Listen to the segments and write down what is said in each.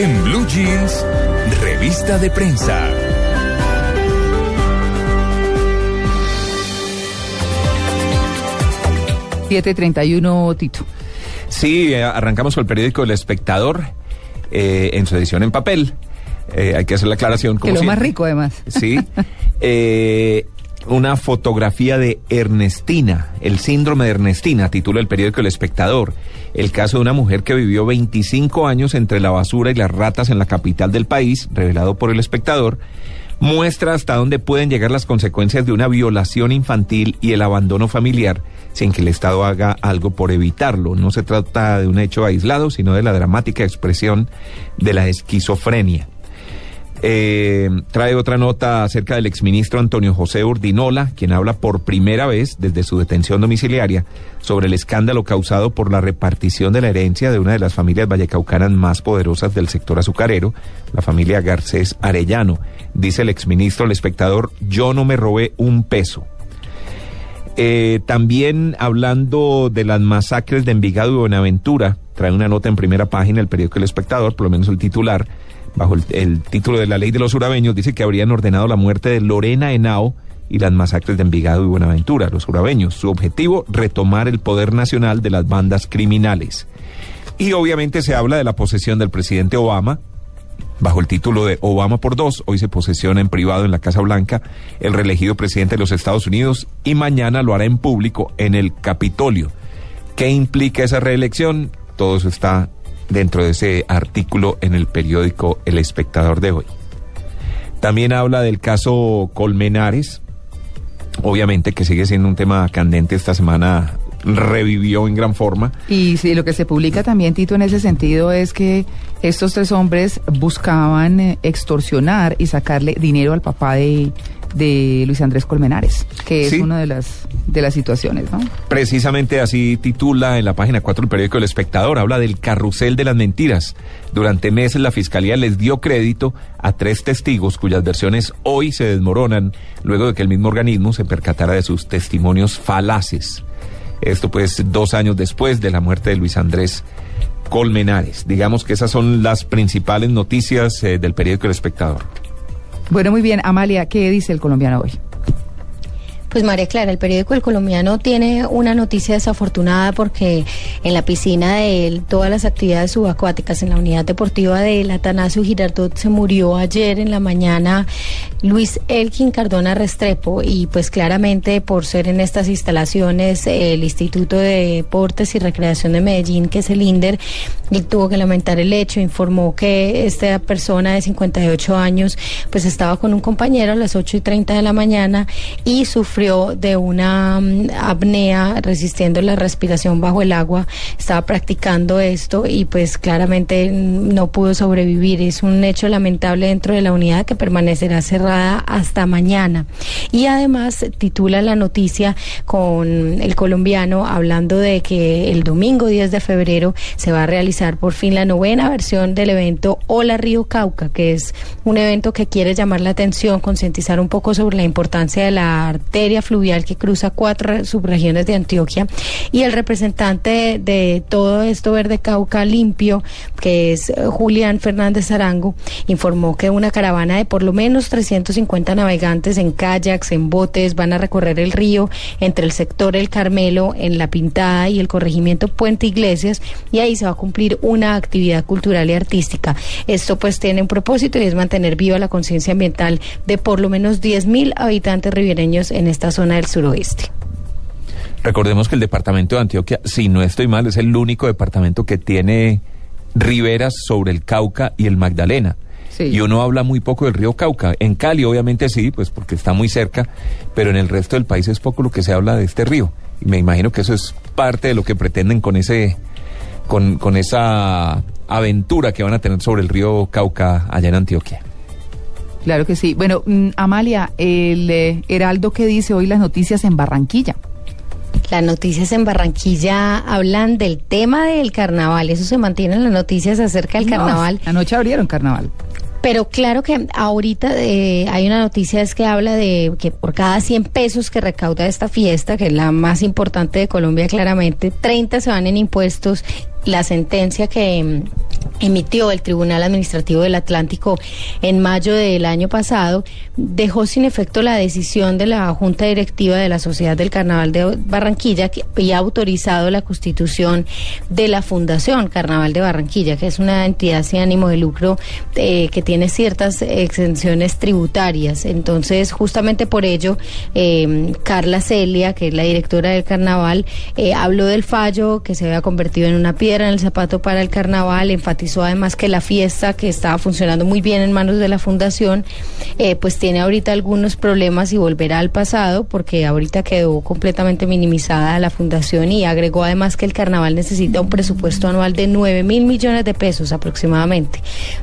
En Blue Jeans, revista de prensa. uno Tito. Sí, eh, arrancamos con el periódico El Espectador eh, en su edición en papel. Eh, hay que hacer la aclaración. que lo más rico, además. Sí. Una fotografía de Ernestina, el síndrome de Ernestina, titula el periódico El Espectador. El caso de una mujer que vivió 25 años entre la basura y las ratas en la capital del país, revelado por El Espectador, muestra hasta dónde pueden llegar las consecuencias de una violación infantil y el abandono familiar sin que el Estado haga algo por evitarlo. No se trata de un hecho aislado, sino de la dramática expresión de la esquizofrenia. Eh, trae otra nota acerca del exministro Antonio José Urdinola, quien habla por primera vez desde su detención domiciliaria sobre el escándalo causado por la repartición de la herencia de una de las familias vallecaucanas más poderosas del sector azucarero, la familia Garcés Arellano. Dice el exministro al espectador, yo no me robé un peso. Eh, también hablando de las masacres de Envigado y Buenaventura, trae una nota en primera página el periódico El Espectador, por lo menos el titular, bajo el, título de la ley de los urabeños, dice que habrían ordenado la muerte de Lorena Henao y las masacres de Envigado y Buenaventura, los urabeños. Su objetivo, retomar el poder nacional de las bandas criminales. Y obviamente se habla de la posesión del presidente Obama, bajo el título de Obama por dos. Hoy se posesiona en privado en la Casa Blanca el reelegido presidente de los Estados Unidos y mañana lo hará en público en el Capitolio. ¿Qué implica esa reelección? Todo eso está dentro de ese artículo en el periódico El Espectador de hoy. También habla del caso Colmenares, obviamente que sigue siendo un tema candente esta semana revivió en gran forma. Y sí, lo que se publica también, Tito, en ese sentido es que estos tres hombres buscaban eh, extorsionar y sacarle dinero al papá de, de Luis Andrés Colmenares, que es una de las, de las situaciones, ¿no? Precisamente así titula en la página 4 del periódico El Espectador, habla del carrusel de las mentiras. Durante meses la Fiscalía les dio crédito a tres testigos cuyas versiones hoy se desmoronan luego de que el mismo organismo se percatara de sus testimonios falaces. Esto pues dos años después de la muerte de Luis Andrés Colmenares. Digamos que esas son las principales noticias eh, del periódico El Espectador. Bueno, muy bien. Amalia, ¿qué dice el colombiano hoy? Pues María Clara, el periódico El Colombiano tiene una noticia desafortunada porque en la piscina de todas las actividades subacuáticas en la unidad deportiva del Atanasio Girardot se murió ayer en la mañana. Luis Elkin Cardona Restrepo y pues claramente por ser en estas instalaciones el Instituto de Deportes y Recreación de Medellín, que es el INDER, él tuvo que lamentar el hecho, informó que esta persona de 58 años pues estaba con un compañero a las 8 y 30 de la mañana y sufrió de una mm, apnea resistiendo la respiración bajo el agua, estaba practicando esto y pues claramente no pudo sobrevivir. Es un hecho lamentable dentro de la unidad que permanecerá cerrada hasta mañana. Y además titula la noticia con el colombiano hablando de que el domingo 10 de febrero se va a realizar por fin la novena versión del evento Hola Río Cauca, que es un evento que quiere llamar la atención, concientizar un poco sobre la importancia de la arteria fluvial que cruza cuatro subregiones de Antioquia y el representante de, todo esto Verde Cauca Limpio, que es eh, Julián Fernández Arango, informó que una caravana de por lo menos 350 navegantes en kayaks, en botes, van a recorrer el río entre el sector El Carmelo, en La Pintada y el corregimiento Puente Iglesias y ahí se va a cumplir una actividad cultural y artística. Esto pues tiene un propósito y es mantener viva la conciencia ambiental de por lo menos 10.000 habitantes ribereños en esta zona del suroeste. Recordemos que el departamento de Antioquia, si no estoy mal, es el único departamento que tiene riberas sobre el Cauca y el Magdalena. Y uno habla muy poco del río Cauca. En Cali, obviamente sí, pues porque está muy cerca, pero en el resto del país es poco lo que se habla de este río. Y me imagino que eso es parte de lo que pretenden con ese, con, con esa aventura que van a tener sobre el río Cauca allá en Antioquia. Claro que sí. Bueno, mm, Amalia, el eh, Heraldo que dice hoy las noticias en Barranquilla. Las noticias en Barranquilla hablan del tema del carnaval. Eso se mantiene en las noticias acerca del carnaval. Anoche abrieron carnaval. Pero claro que ahorita eh, hay una noticia es que habla de que por cada 100 pesos que recauda esta fiesta, que es la más importante de Colombia claramente, 30 se van en impuestos. La sentencia que emitió el Tribunal Administrativo del Atlántico en mayo del año pasado, dejó sin efecto la decisión de la Junta Directiva de la Sociedad del Carnaval de Barranquilla que había autorizado la constitución de la Fundación Carnaval de Barranquilla, que es una entidad sin ánimo de lucro eh, que tiene ciertas exenciones tributarias. Entonces, justamente por ello, eh, Carla Celia, que es la directora del Carnaval, eh, habló del fallo que se había convertido en una piedra en el zapato para el Carnaval, enfatizó además que la fiesta, que estaba funcionando muy bien en manos de la fundación, eh, pues tiene ahorita algunos problemas y volverá al pasado, porque ahorita quedó completamente minimizada la fundación y agregó además que el carnaval necesita un presupuesto anual de 9 mil millones de pesos aproximadamente.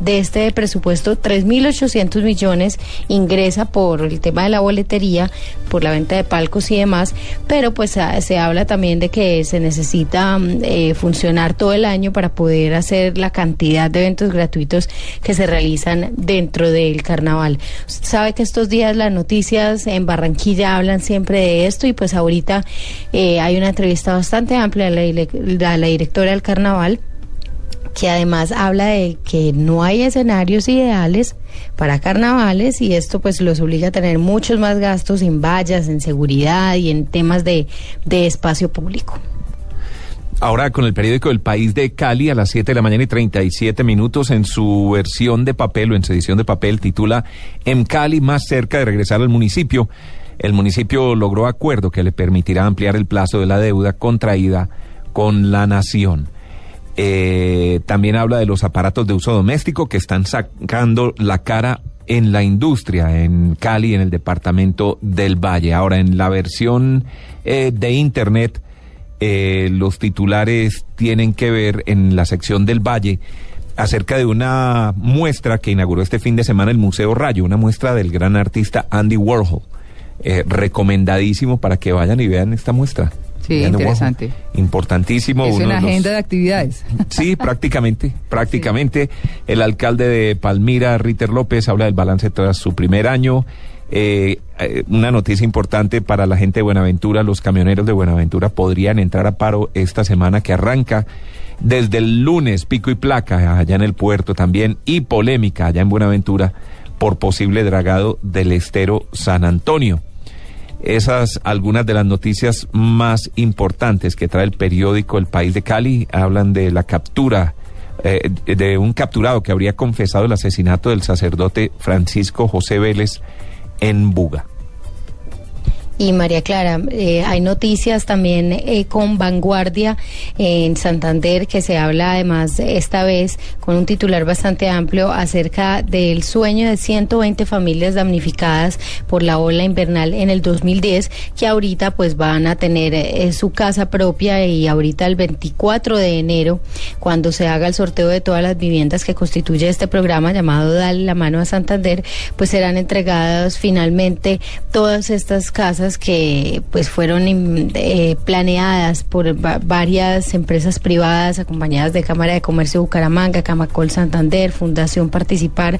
De este presupuesto, 3.800 millones ingresa por el tema de la boletería, por la venta de palcos y demás, pero pues ah, se habla también de que se necesita mm, eh, funcionar todo el año para poder hacer la cantidad de eventos gratuitos que se realizan dentro del carnaval. sabe que estos días las noticias en Barranquilla hablan siempre de esto y pues ahorita eh, hay una entrevista bastante amplia a la, la directora del carnaval que además habla de que no hay escenarios ideales para carnavales y esto pues los obliga a tener muchos más gastos en vallas, en seguridad y en temas de, de espacio público. Ahora con el periódico El País de Cali a las 7 de la mañana y 37 minutos en su versión de papel o en su edición de papel titula En Cali más cerca de regresar al municipio. El municipio logró acuerdo que le permitirá ampliar el plazo de la deuda contraída con la nación. Eh, también habla de los aparatos de uso doméstico que están sacando la cara en la industria en Cali, en el departamento del Valle. Ahora, en la versión eh, de Internet, eh, los titulares tienen que ver en la sección del Valle acerca de una muestra que inauguró este fin de semana el Museo Rayo, una muestra del gran artista Andy Warhol. Eh, recomendadísimo para que vayan y vean esta muestra. Sí, interesante. Importantísimo. Es una agenda de actividades. Sí, prácticamente, prácticamente. El alcalde de Palmira, Ritter López, habla del balance tras su primer año. Eh, eh, una noticia importante para la gente de Buenaventura, los camioneros de Buenaventura podrían entrar a paro esta semana que arranca desde el lunes, pico y placa allá en el puerto también y polémica allá en Buenaventura por posible dragado del estero San Antonio. Esas algunas de las noticias más importantes que trae el periódico El País de Cali hablan de la captura eh, de un capturado que habría confesado el asesinato del sacerdote Francisco José Vélez en Buga. Y María Clara, eh, hay noticias también eh, con vanguardia en Santander que se habla además esta vez con un titular bastante amplio acerca del sueño de 120 familias damnificadas por la ola invernal en el 2010 que ahorita pues van a tener eh, su casa propia y ahorita el 24 de enero cuando se haga el sorteo de todas las viviendas que constituye este programa llamado Dale la mano a Santander pues serán entregadas finalmente todas estas casas que pues fueron eh, planeadas por varias empresas privadas acompañadas de Cámara de Comercio de Bucaramanga, Camacol Santander, Fundación Participar,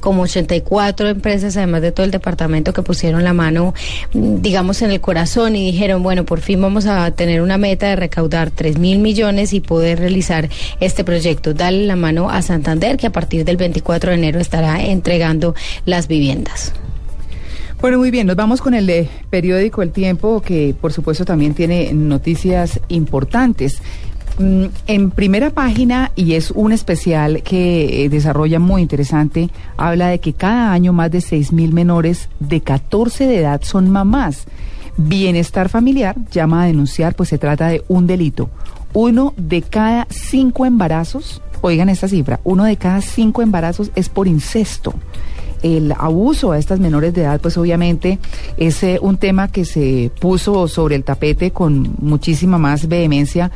como 84 empresas, además de todo el departamento que pusieron la mano, mm, digamos, en el corazón y dijeron, bueno, por fin vamos a tener una meta de recaudar 3 mil millones y poder realizar este proyecto. Dale la mano a Santander, que a partir del 24 de enero estará entregando las viviendas. Bueno, muy bien, nos vamos con el periódico El Tiempo, que por supuesto también tiene noticias importantes. Mm, en primera página, y es un especial que eh, desarrolla muy interesante, habla de que cada año más de 6 mil menores de 14 de edad son mamás. Bienestar familiar llama a denunciar, pues se trata de un delito. Uno de cada cinco embarazos, oigan esta cifra, uno de cada cinco embarazos es por incesto el abuso a estas menores de edad, pues obviamente es eh, un tema que se puso sobre el tapete con muchísima más vehemencia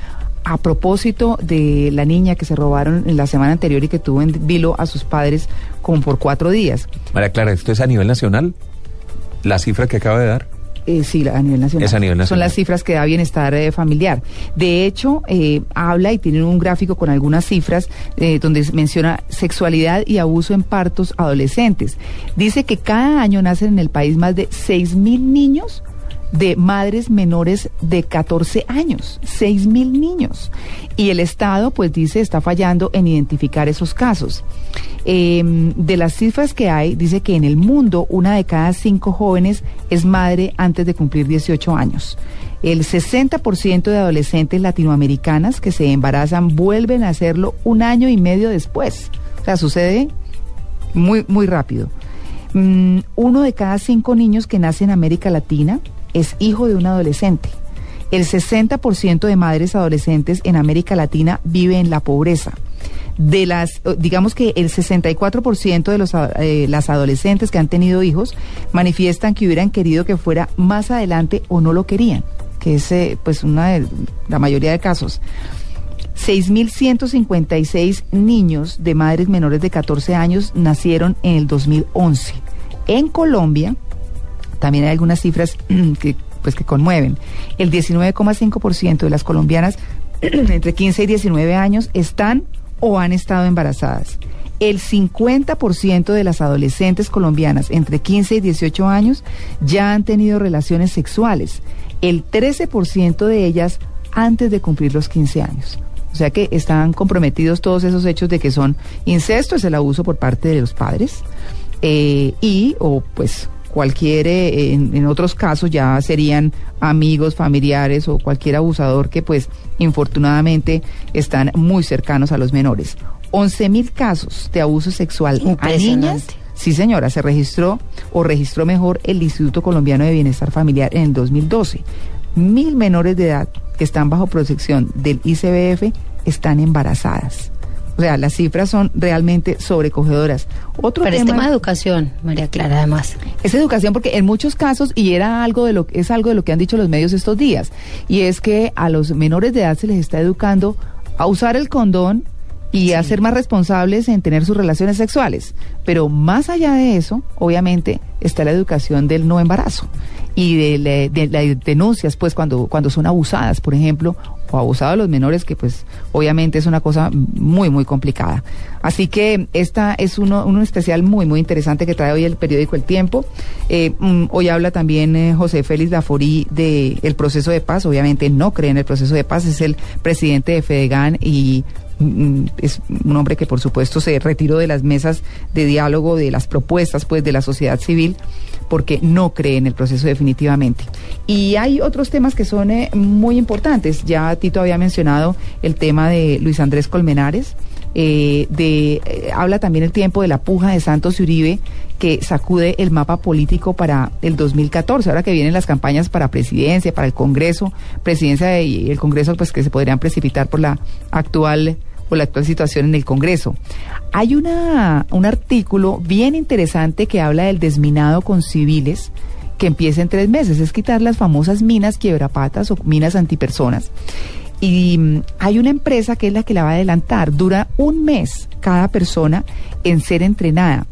a propósito de la niña que se robaron en la semana anterior y que tuvo en vilo a sus padres como por cuatro días. María Clara, ¿esto es a nivel nacional? ¿La cifra que acaba de dar? Eh, sí, a nivel nacional. Es a nivel nacional. Son las cifras que da bienestar eh, familiar. De hecho, eh, habla y tiene un gráfico con algunas cifras eh, donde menciona sexualidad y abuso en partos adolescentes. Dice que cada año nacen en el país más de 6 mil niños de madres menores de 14 años, 6 mil niños. Y el Estado, pues dice, está fallando en identificar esos casos. Em, de las cifras que hay, dice que en el mundo una de cada cinco jóvenes es madre antes de cumplir 18 años. El 60% de adolescentes latinoamericanas que se embarazan vuelven a hacerlo un año y medio después. O sea, sucede muy, muy rápido. Mm, uno de cada cinco niños que nace en América Latina es hijo de un adolescente. El 60% de madres adolescentes en América Latina vive en la pobreza. De las, digamos que el 64% de los, eh, las adolescentes que han tenido hijos manifiestan que hubieran querido que fuera más adelante o no lo querían, que es eh, pues una de la mayoría de casos. 6.156 niños de madres menores de 14 años nacieron en el 2011. En Colombia, también hay algunas cifras que, pues, que conmueven. El 19,5% de las colombianas entre 15 y 19 años están o han estado embarazadas. El 50% de las adolescentes colombianas entre 15 y 18 años ya han tenido relaciones sexuales. El 13% de ellas antes de cumplir los 15 años. O sea que están comprometidos todos esos hechos de que son incesto, es el abuso por parte de los padres, eh, y o pues cualquier, eh, en, otros casos ya serían amigos, familiares o cualquier abusador que pues infortunadamente están muy cercanos a los menores. 11 mil casos de abuso sexual a niñas. Sí, señora, se registró o registró mejor el Instituto Colombiano de Bienestar Familiar en 2012. Mil menores de edad que están bajo protección del ICBF están embarazadas. O sea, las cifras son realmente sobrecogedoras. Otro Pero tema, es tema de educación, María Clara, además. Es educación porque en muchos casos, y era algo de lo es algo de lo que han dicho los medios estos días, y es que a los menores de edad se les está educando a usar el condón y a ser más responsables en tener sus relaciones sexuales. Pero más allá de eso, obviamente, está la educación del no embarazo y de, las denuncias, pues, cuando, cuando son abusadas, por ejemplo, o abusados los menores, que pues obviamente es una cosa muy, muy complicada. Así que esta es uno, uno especial muy, muy interesante que trae hoy el periódico El Tiempo. Eh, mm, hoy habla también eh, José Félix Laforí del el proceso de paz. Obviamente no cree en el proceso de paz, es el presidente de Fedegan y es un hombre que por supuesto se retiró de las mesas de diálogo, de las propuestas pues de la sociedad civil, porque no cree en el proceso definitivamente. Y hay otros temas que son eh, muy importantes. Ya Tito había mencionado el tema de Luis Andrés Colmenares. Eh, de, eh, habla también el tiempo de la puja de Santos y Uribe que sacude el mapa político para el 2014, ahora que vienen las campañas para presidencia, para el Congreso, presidencia y el Congreso pues que se podrían precipitar por la actual o la actual situación en el Congreso. Hay una, un artículo bien interesante que habla del desminado con civiles que empieza en tres meses, es quitar las famosas minas quiebrapatas o minas antipersonas. Y mm, hay una empresa que es la que la va a adelantar. Dura un mes cada persona en ser entrenada.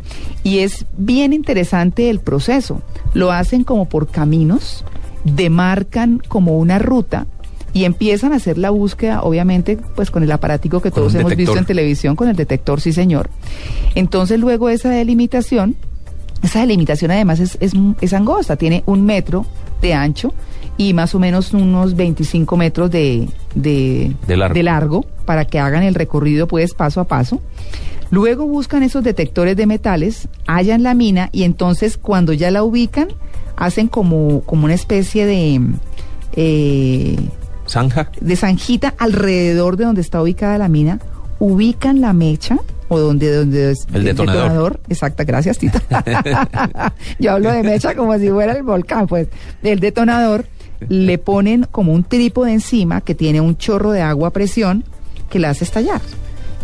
Y es bien interesante el proceso. Lo hacen como por caminos, demarcan como una ruta y empiezan a hacer la búsqueda, obviamente, pues con el aparático que todos hemos visto en televisión, con el detector, sí señor. Entonces luego esa delimitación, esa delimitación además es, es, angosta, tiene un metro de ancho y más o menos unos 25 metros de, de, largo. de, largo. para que hagan el recorrido pues paso a paso. Luego buscan esos detectores de metales, hallan la mina y entonces cuando ya la ubican, hacen como, como una especie de... Eh, Zanja. De zanjita alrededor de donde está ubicada la mina, ubican la mecha o donde, donde es el, detonador. Exacta, gracias, Tita. Yo hablo de mecha como si fuera el volcán, pues. El detonador le ponen como un trípode encima que tiene un chorro de agua a presión que la hace estallar.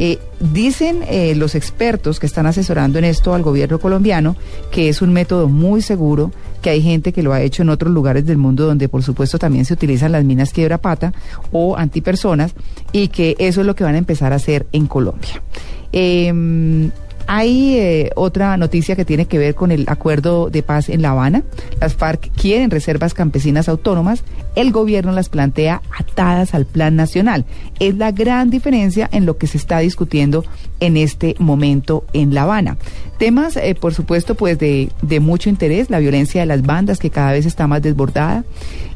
Eh, dicen eh, los expertos que están asesorando en esto al gobierno colombiano que es un método muy seguro, que hay gente que lo ha hecho en otros lugares del mundo donde por supuesto también se utilizan las minas quiebra pata o antipersonas y que eso es lo que van a empezar a hacer en Colombia. Em, Hay eh, otra noticia que tiene que ver con el acuerdo de paz en La Habana. Las FARC quieren reservas campesinas autónomas. El gobierno las plantea atadas al plan nacional. Es la gran diferencia en lo que se está discutiendo en este momento en La Habana. Temas, eh, por supuesto, pues de, de, mucho interés, la violencia de las bandas que cada vez está más desbordada.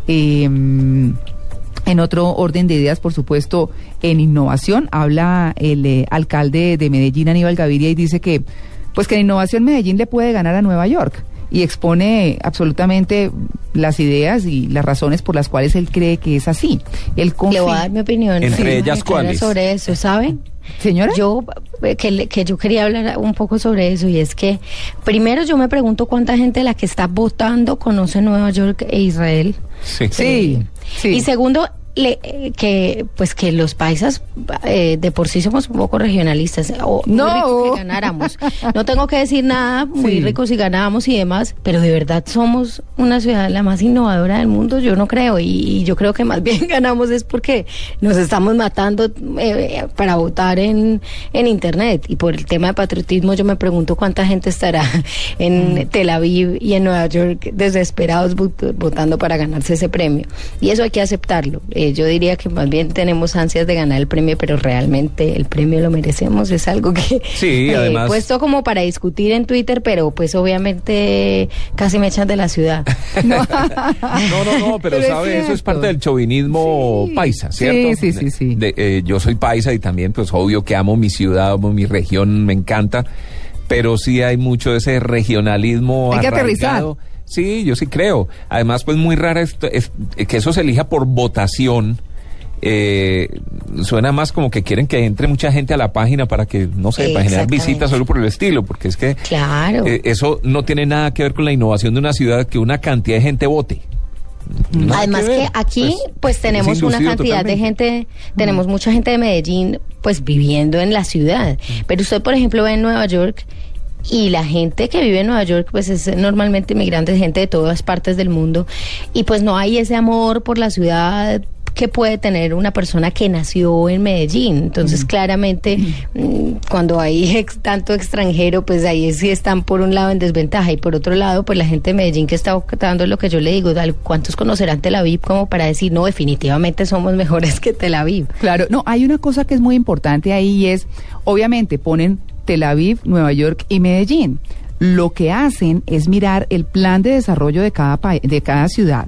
Eh, en otro orden de ideas, por supuesto, en innovación, habla el eh, alcalde de Medellín, Aníbal Gaviria, y dice que, pues que en innovación Medellín le puede ganar a Nueva York y expone absolutamente las ideas y las razones por las cuales él cree que es así. Él le voy a dar mi opinión. Entre ellas, ¿cuáles? Sobre eso, ¿saben? Señora. Yo, eh, que, que, yo quería hablar un poco sobre eso y es que, primero yo me pregunto cuánta gente de la que está votando conoce Nueva York e Israel. Sí. sí. sí. Y segundo, le, que pues que los paisas eh, de por sí somos un poco regionalistas o no. muy ricos que ganáramos. No tengo que decir nada muy ricos si ganábamos y demás pero de verdad somos una ciudad la más innovadora del mundo yo no creo y, yo creo que más bien ganamos es porque nos estamos matando eh, para votar en, en internet. Y por el tema de patriotismo yo me pregunto cuánta gente estará en mm. Tel Aviv y en Nueva York desesperados votando para ganarse ese premio. Y eso hay que aceptarlo. eh, yo diría que más bien tenemos ansias de ganar el premio, pero realmente el premio lo merecemos. Es algo que sí, he además... puesto como para discutir en Twitter, pero pues obviamente casi me echan de la ciudad. no, no, no, pero, sabe, eso es parte del chauvinismo paisa, ¿cierto? Sí, sí, sí. Eh, yo soy paisa y también, pues obvio que amo mi ciudad, amo mi región, me encanta, pero sí hay mucho de ese regionalismo. Hay que aterrizar. Sí, yo sí creo. Además, pues muy rara esto, es, que eso se elija por votación. Eh, suena más como que quieren que entre mucha gente a la página para que, no sé, para generar visitas solo por el estilo, porque es que claro. Eh, eso no tiene nada que ver con la innovación de una ciudad que una cantidad de gente vote. Además que, aquí pues, pues tenemos una cantidad de gente, tenemos mucha gente de Medellín pues viviendo en la ciudad, pero usted por ejemplo ve en Nueva York y la gente que vive en Nueva York pues es normalmente inmigrantes, gente de todas partes del mundo y pues no hay ese amor por la ciudad que puede tener una persona que nació en Medellín. Entonces, claramente, mm, cuando hay tanto extranjero, pues ahí sí están por un lado en desventaja y por otro lado, pues la gente de Medellín que está votando lo que yo le digo, ¿cuántos conocerán Tel Aviv como para decir, no, definitivamente somos mejores que Tel Aviv? Claro, no, hay una cosa que es muy importante ahí y es, obviamente, ponen Tel Aviv, Nueva York y Medellín. Lo que hacen es mirar el plan de desarrollo de cada, de cada ciudad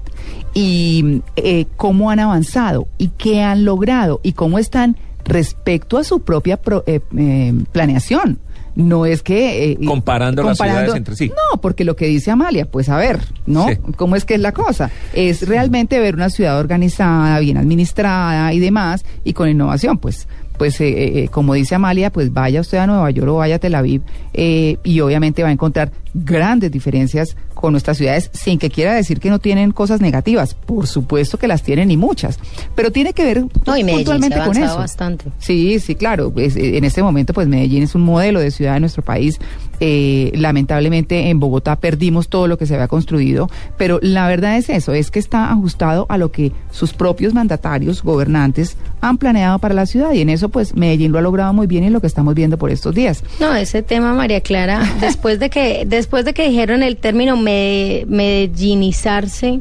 y eh, cómo han avanzado y qué han logrado y cómo están respecto a su propia eh, eh, planeación. No es que... comparando, las ciudades entre sí. No, porque lo que dice Amalia, pues a ver, ¿no? ¿Cómo es que es la cosa? Es realmente ver una ciudad organizada, bien administrada y demás, y con innovación, pues pues eh, eh, como dice Amalia, pues vaya usted a Nueva York o vaya a Tel Aviv eh, y obviamente va a encontrar grandes diferencias con nuestras ciudades, sin que quiera decir que no tienen cosas negativas. Por supuesto que las tienen y muchas, pero tiene que ver no, y puntualmente con eso. Bastante. Sí, sí, claro. en este momento, pues Medellín es un modelo de ciudad de nuestro país. Lamentablemente en Bogotá perdimos todo lo que se había construido, pero la verdad es eso, es que está ajustado a lo que sus propios mandatarios, gobernantes, han planeado para la ciudad y en eso pues Medellín lo ha logrado muy bien y lo que estamos viendo por estos días. No, ese tema, María Clara, después de que, después de que dijeron el término medellinizarse,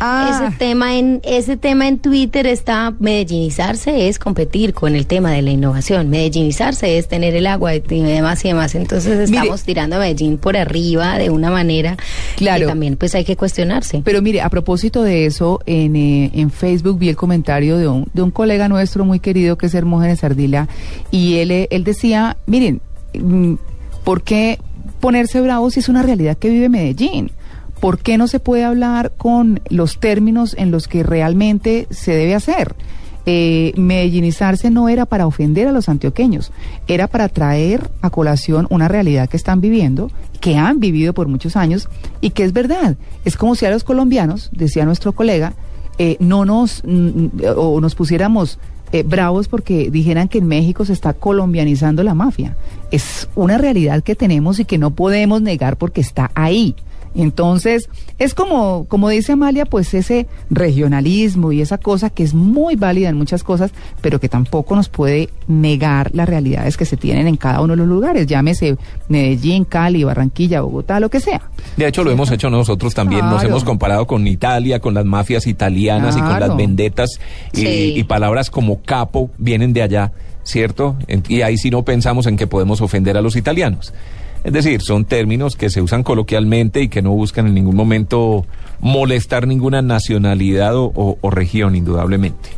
ah. ese tema en, ese tema en Twitter está, medellinizarse es competir con el tema de la innovación, medellinizarse es tener el agua y demás y demás, entonces estamos tirando a Medellín por arriba de una manera claro. que también pues hay que cuestionarse. Pero mire, a propósito de eso, en, eh, en Facebook vi el comentario de un, de un colega nuestro muy querido que es Hermógenes Ardila y él, él decía, miren, mm, ¿por qué ponerse bravo si es una realidad que vive Medellín? ¿Por qué no se puede hablar con los términos en los que realmente se debe hacer? Eh, medellinizarse no era para ofender a los antioqueños, era para traer a colación una realidad que están viviendo, que han vivido por muchos años y que es verdad. Es como si a los colombianos, decía nuestro colega, eh, no nos o nos pusiéramos eh, bravos porque dijeran que en México se está colombianizando la mafia. Es una realidad que tenemos y que no podemos negar porque está ahí. Entonces, es como, como dice Amalia, pues ese regionalismo y esa cosa que es muy válida en muchas cosas, pero que tampoco nos puede negar las realidades que se tienen en cada uno de los lugares, llámese Medellín, Cali, Barranquilla, Bogotá, lo que sea. De hecho, lo hemos hecho nosotros también, nos hemos comparado con Italia, con las mafias italianas y con las vendetas y, Sí. y palabras como capo vienen de allá, ¿cierto? Y ahí sí no pensamos en que podemos ofender a los italianos. Es decir, son términos que se usan coloquialmente y que no buscan en ningún momento molestar ninguna nacionalidad o- o región, indudablemente.